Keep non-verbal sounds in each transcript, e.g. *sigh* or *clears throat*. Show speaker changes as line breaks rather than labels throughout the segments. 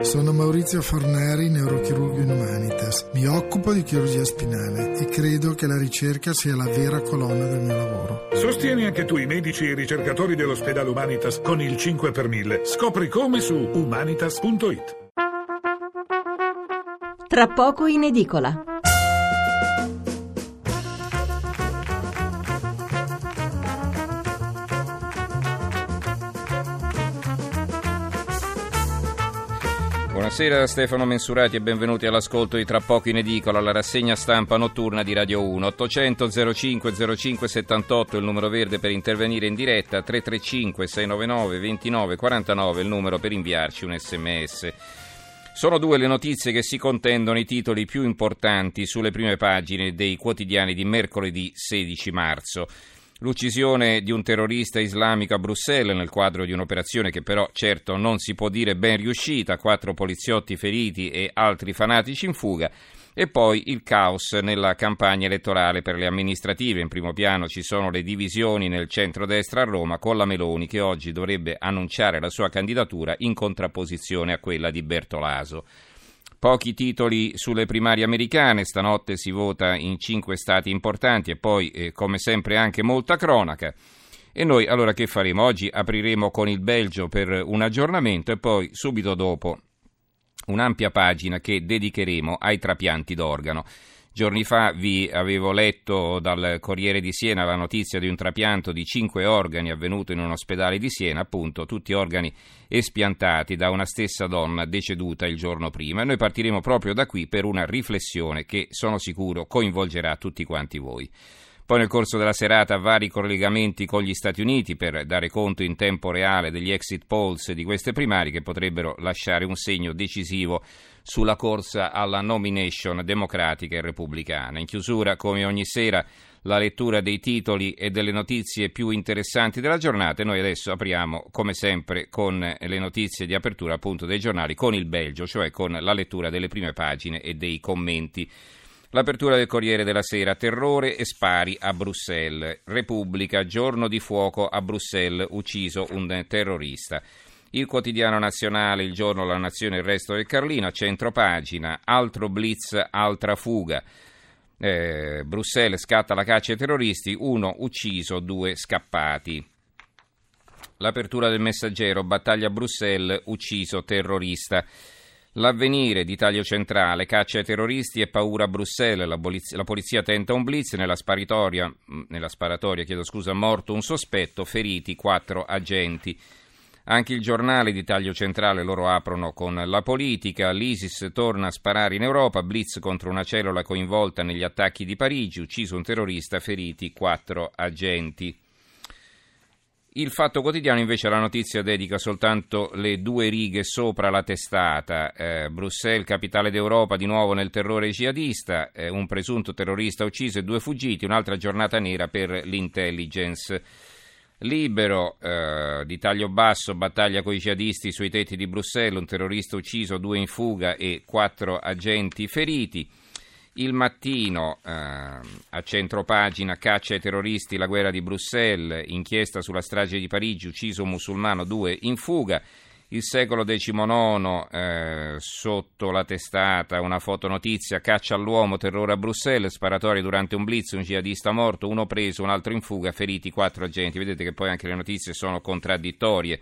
Sono Maurizio Forneri, neurochirurgo in Humanitas. Mi occupo di chirurgia spinale e credo che la ricerca sia la vera colonna del mio lavoro.
Sostieni anche tu i medici e i ricercatori dell'ospedale Humanitas con il 5 per 1000. Scopri come su humanitas.it.
Tra poco in edicola.
Buonasera Stefano Mensurati e benvenuti all'ascolto di Tra poco in edicola, la rassegna stampa notturna di Radio 1. 800 05 05 78 il numero verde per intervenire in diretta, 335 699 29 49 il numero per inviarci un sms. Sono due le notizie che si contendono i titoli più importanti sulle prime pagine dei quotidiani di mercoledì 16 marzo. L'uccisione di un terrorista islamico a Bruxelles nel quadro di un'operazione che però certo non si può dire ben riuscita, quattro poliziotti feriti e altri fanatici in fuga. E poi il caos nella campagna elettorale per le amministrative. In primo piano ci sono le divisioni nel centro-destra a Roma con la Meloni che oggi dovrebbe annunciare la sua candidatura in contrapposizione a quella di Bertolaso. Pochi titoli sulle primarie americane, stanotte si vota in cinque stati importanti e poi, eh, come sempre, anche molta cronaca. E noi allora che faremo? Oggi apriremo con il Belgio per un aggiornamento e poi subito dopo un'ampia pagina che dedicheremo ai trapianti d'organo. Giorni fa vi avevo letto dal Corriere di Siena la notizia di un trapianto di cinque organi avvenuto in un ospedale di Siena, appunto tutti organi espiantati da una stessa donna deceduta il giorno prima. E noi partiremo proprio da qui per una riflessione che sono sicuro coinvolgerà tutti quanti voi. Poi nel corso della serata vari collegamenti con gli Stati Uniti per dare conto in tempo reale degli exit polls di queste primarie che potrebbero lasciare un segno decisivo sulla corsa alla nomination democratica e repubblicana. In chiusura, come ogni sera, la lettura dei titoli e delle notizie più interessanti della giornata e noi adesso apriamo come sempre con le notizie di apertura appunto dei giornali con il Belgio, cioè con la lettura delle prime pagine e dei commenti. L'apertura del Corriere della Sera, terrore e spari a Bruxelles. Repubblica, giorno di fuoco a Bruxelles, ucciso un terrorista. Il quotidiano nazionale, il giorno, la nazione, il resto del Carlino, centro pagina, altro blitz, altra fuga. Eh, Bruxelles scatta la caccia ai terroristi, uno ucciso, due scappati. L'apertura del messaggero, battaglia a Bruxelles, ucciso terrorista. L'avvenire di taglio centrale, caccia ai terroristi e paura a Bruxelles, la, polizia, la polizia tenta un blitz, nella sparatoria, nella sparatoria chiedo scusa, morto un sospetto, feriti quattro agenti. Anche il giornale di taglio centrale loro aprono con la politica, l'ISIS torna a sparare in Europa, blitz contro una cellula coinvolta negli attacchi di Parigi, ucciso un terrorista, feriti quattro agenti. Il Fatto Quotidiano invece la notizia dedica soltanto le due righe sopra la testata. Eh, Bruxelles, capitale d'Europa, di nuovo nel terrore jihadista, eh, un presunto terrorista ucciso e due fuggiti, un'altra giornata nera per l'intelligence. Libero, eh, di taglio basso, battaglia con i jihadisti sui tetti di Bruxelles, un terrorista ucciso, due in fuga e quattro agenti feriti. Il mattino, eh, a centropagina, caccia ai terroristi, la guerra di Bruxelles, inchiesta sulla strage di Parigi, ucciso un musulmano, due in fuga. Il secolo XIX, eh, sotto la testata, una fotonotizia, caccia all'uomo, terrore a Bruxelles, sparatorie durante un blitz, un jihadista morto, uno preso, un altro in fuga, feriti quattro agenti. Vedete che poi anche le notizie sono contraddittorie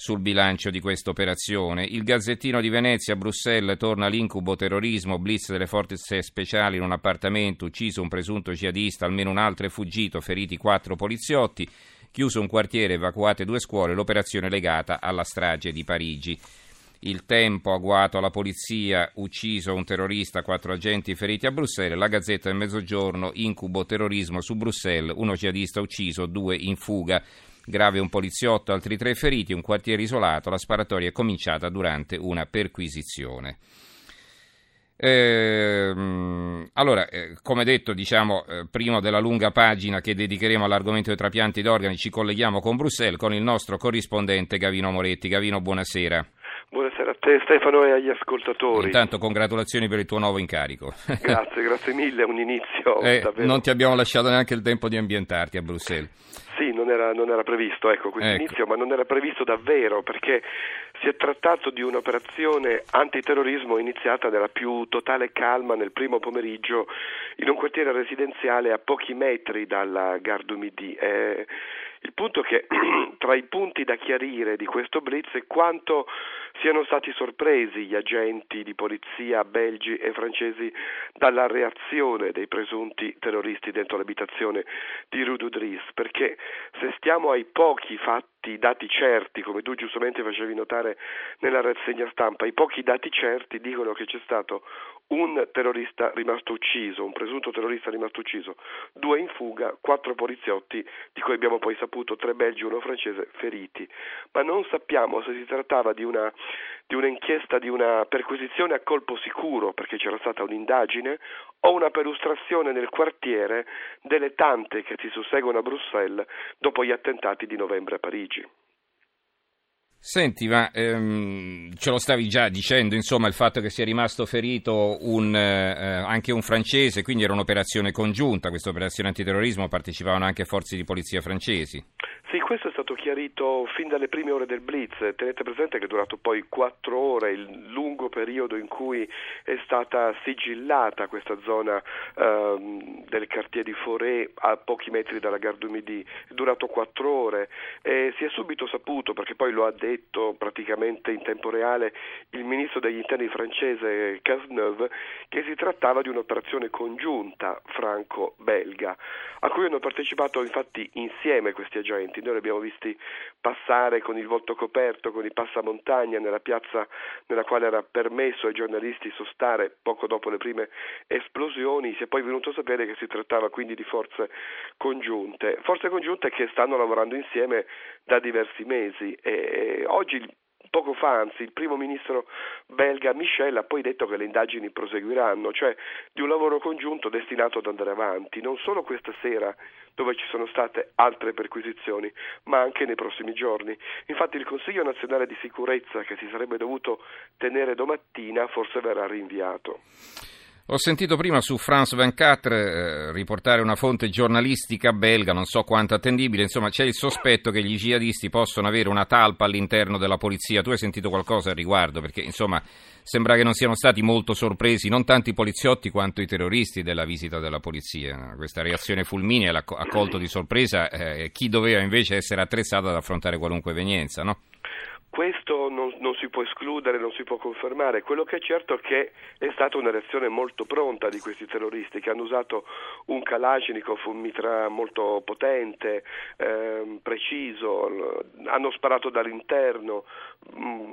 sul bilancio di questa operazione. Il Gazzettino di Venezia, Bruxelles, torna l'incubo terrorismo, blitz delle forze speciali in un appartamento, ucciso un presunto jihadista, almeno un altro è fuggito, feriti quattro poliziotti, chiuso un quartiere, evacuate due scuole, l'operazione legata alla strage di Parigi. Il tempo agguato alla polizia, ucciso un terrorista, quattro agenti feriti a Bruxelles. La Gazzetta del Mezzogiorno, incubo terrorismo su Bruxelles, uno jihadista ucciso, due in fuga. Grave un poliziotto, altri tre feriti, un quartiere isolato. La sparatoria è cominciata durante una perquisizione. Ehm, allora, eh, come detto, diciamo, eh, prima della lunga pagina che dedicheremo all'argomento dei trapianti d'organi, ci colleghiamo con Bruxelles con il nostro corrispondente Gavino Moretti. Gavino, buonasera.
Buonasera a te Stefano e agli ascoltatori.
Intanto congratulazioni per il tuo nuovo incarico. *laughs*
Grazie, grazie mille, è un inizio
eh, Non ti abbiamo lasciato neanche il tempo di ambientarti a Bruxelles.
Sì, non era, non era previsto ecco, questo
Ecco.
inizio, ma non era previsto davvero perché si è trattato di un'operazione antiterrorismo iniziata nella più totale calma nel primo pomeriggio in un quartiere residenziale a pochi metri dalla Gare du Midi. Eh, il punto è che *clears throat* tra i punti da chiarire di questo blitz è quanto siano stati sorpresi gli agenti di polizia belgi e francesi dalla reazione dei presunti terroristi dentro l'abitazione di Rue perché se stiamo ai pochi fatti, dati certi, come tu giustamente facevi notare nella rassegna stampa, i pochi dati certi dicono che c'è stato un terrorista rimasto ucciso, un presunto terrorista rimasto ucciso, due in fuga, quattro poliziotti, di cui abbiamo poi saputo tre belgi e uno francese feriti, ma non sappiamo se si trattava di una, di un'inchiesta, di una perquisizione a colpo sicuro, perché c'era stata un'indagine, o una perustrazione nel quartiere delle tante che si susseguono a Bruxelles dopo gli attentati di novembre a Parigi.
Senti, ma ehm, ce lo stavi già dicendo, insomma, il fatto che sia rimasto ferito un, eh, anche un francese, quindi era un'operazione congiunta, questa operazione antiterrorismo, partecipavano anche forze di polizia francesi.
Sì, questo è stato chiarito fin dalle prime ore del blitz. Tenete presente che è durato poi quattro ore, il lungo periodo in cui è stata sigillata questa zona ehm, del quartier di Forêt a pochi metri dalla Gare du Midi. È durato quattro ore e si è subito saputo, perché poi lo ha detto praticamente in tempo reale il ministro degli interni francese Cazeneuve, che si trattava di un'operazione congiunta franco-belga, a cui hanno partecipato infatti insieme questi agenti. Noi li abbiamo visti passare con il volto coperto, con i passamontagna nella piazza nella quale era permesso ai giornalisti sostare poco dopo le prime esplosioni. Si è poi venuto a sapere che si trattava quindi di forze congiunte, forze congiunte che stanno lavorando insieme da diversi mesi e oggi Poco fa, anzi, il primo ministro belga Michel ha poi detto che le indagini proseguiranno, cioè di un lavoro congiunto destinato ad andare avanti, non solo questa sera dove ci sono state altre perquisizioni, ma anche nei prossimi giorni. Infatti il Consiglio nazionale di sicurezza che si sarebbe dovuto tenere domattina forse verrà rinviato.
Ho sentito prima su France 24 eh, riportare una fonte giornalistica belga, non so quanto attendibile, insomma c'è il sospetto che gli jihadisti possano avere una talpa all'interno della polizia. Tu hai sentito qualcosa al riguardo? Perché insomma sembra che non siano stati molto sorpresi non tanto i poliziotti quanto i terroristi della visita della polizia. Questa reazione fulminea l'ha accolto di sorpresa eh, chi doveva invece essere attrezzato ad affrontare qualunque evenienza, no?
Questo non, non, si può escludere, non si può confermare. Quello che è certo è che è stata una reazione molto pronta di questi terroristi che hanno usato un Kalashnikov, un mitra molto potente, ehm, preciso, hanno sparato dall'interno,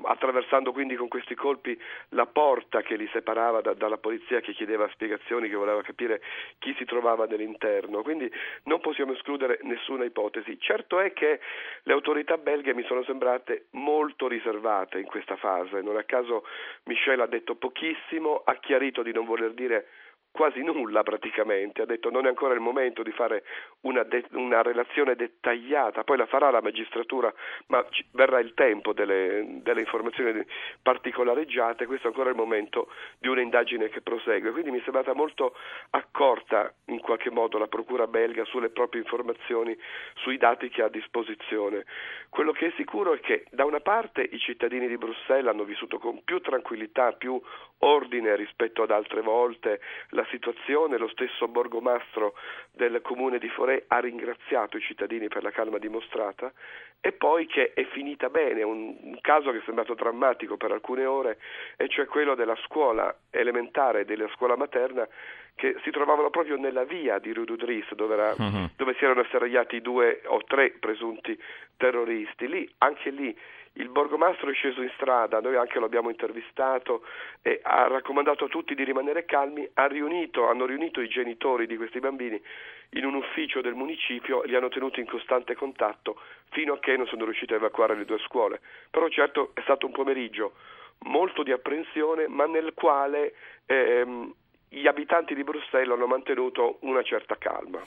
attraversando quindi con questi colpi la porta che li separava da, dalla polizia che chiedeva spiegazioni, che voleva capire chi si trovava nell'interno. Quindi non possiamo escludere nessuna ipotesi. Certo è che le autorità belghe mi sono sembrate molto riservate in questa fase. Non a caso Michel ha detto pochissimo, ha chiarito di non voler dire quasi nulla praticamente, ha detto non è ancora il momento di fare una, de- una relazione dettagliata, poi la farà la magistratura, ma ci- verrà il tempo delle, delle informazioni particolareggiate, questo è ancora il momento di un'indagine che prosegue, quindi mi è sembrata molto accorta in qualche modo la procura belga sulle proprie informazioni, sui dati che ha a disposizione. Quello che è sicuro è che da una parte i cittadini di Bruxelles hanno vissuto con più tranquillità, più ordine rispetto ad altre volte la situazione, lo stesso borgomastro del comune di Forè ha ringraziato i cittadini per la calma dimostrata e poi che è finita bene, un, un caso che è sembrato drammatico per alcune ore, e cioè quello della scuola elementare e della scuola materna che si trovavano proprio nella via di Rue dove, era, uh-huh. dove si erano asserragliati due o tre presunti terroristi. Lì, anche lì, il borgomastro è sceso in strada, noi anche lo abbiamo intervistato e ha raccomandato a tutti di rimanere calmi, ha riunito, hanno riunito i genitori di questi bambini in un ufficio del municipio e li hanno tenuti in costante contatto fino a che non sono riusciti a evacuare le due scuole. Però certo è stato un pomeriggio molto di apprensione, ma nel quale ehm, gli abitanti di Bruxelles hanno mantenuto una certa calma.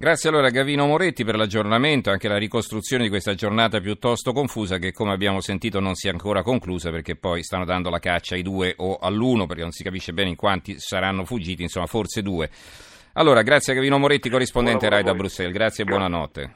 Grazie allora a Gavino Moretti per l'aggiornamento e anche la ricostruzione di questa giornata piuttosto confusa che come abbiamo sentito non si è ancora conclusa perché poi stanno dando la caccia ai due o all'uno perché non si capisce bene in quanti saranno fuggiti, insomma forse due. Allora, grazie a Gavino Moretti, corrispondente Rai da Bruxelles, grazie e buonanotte.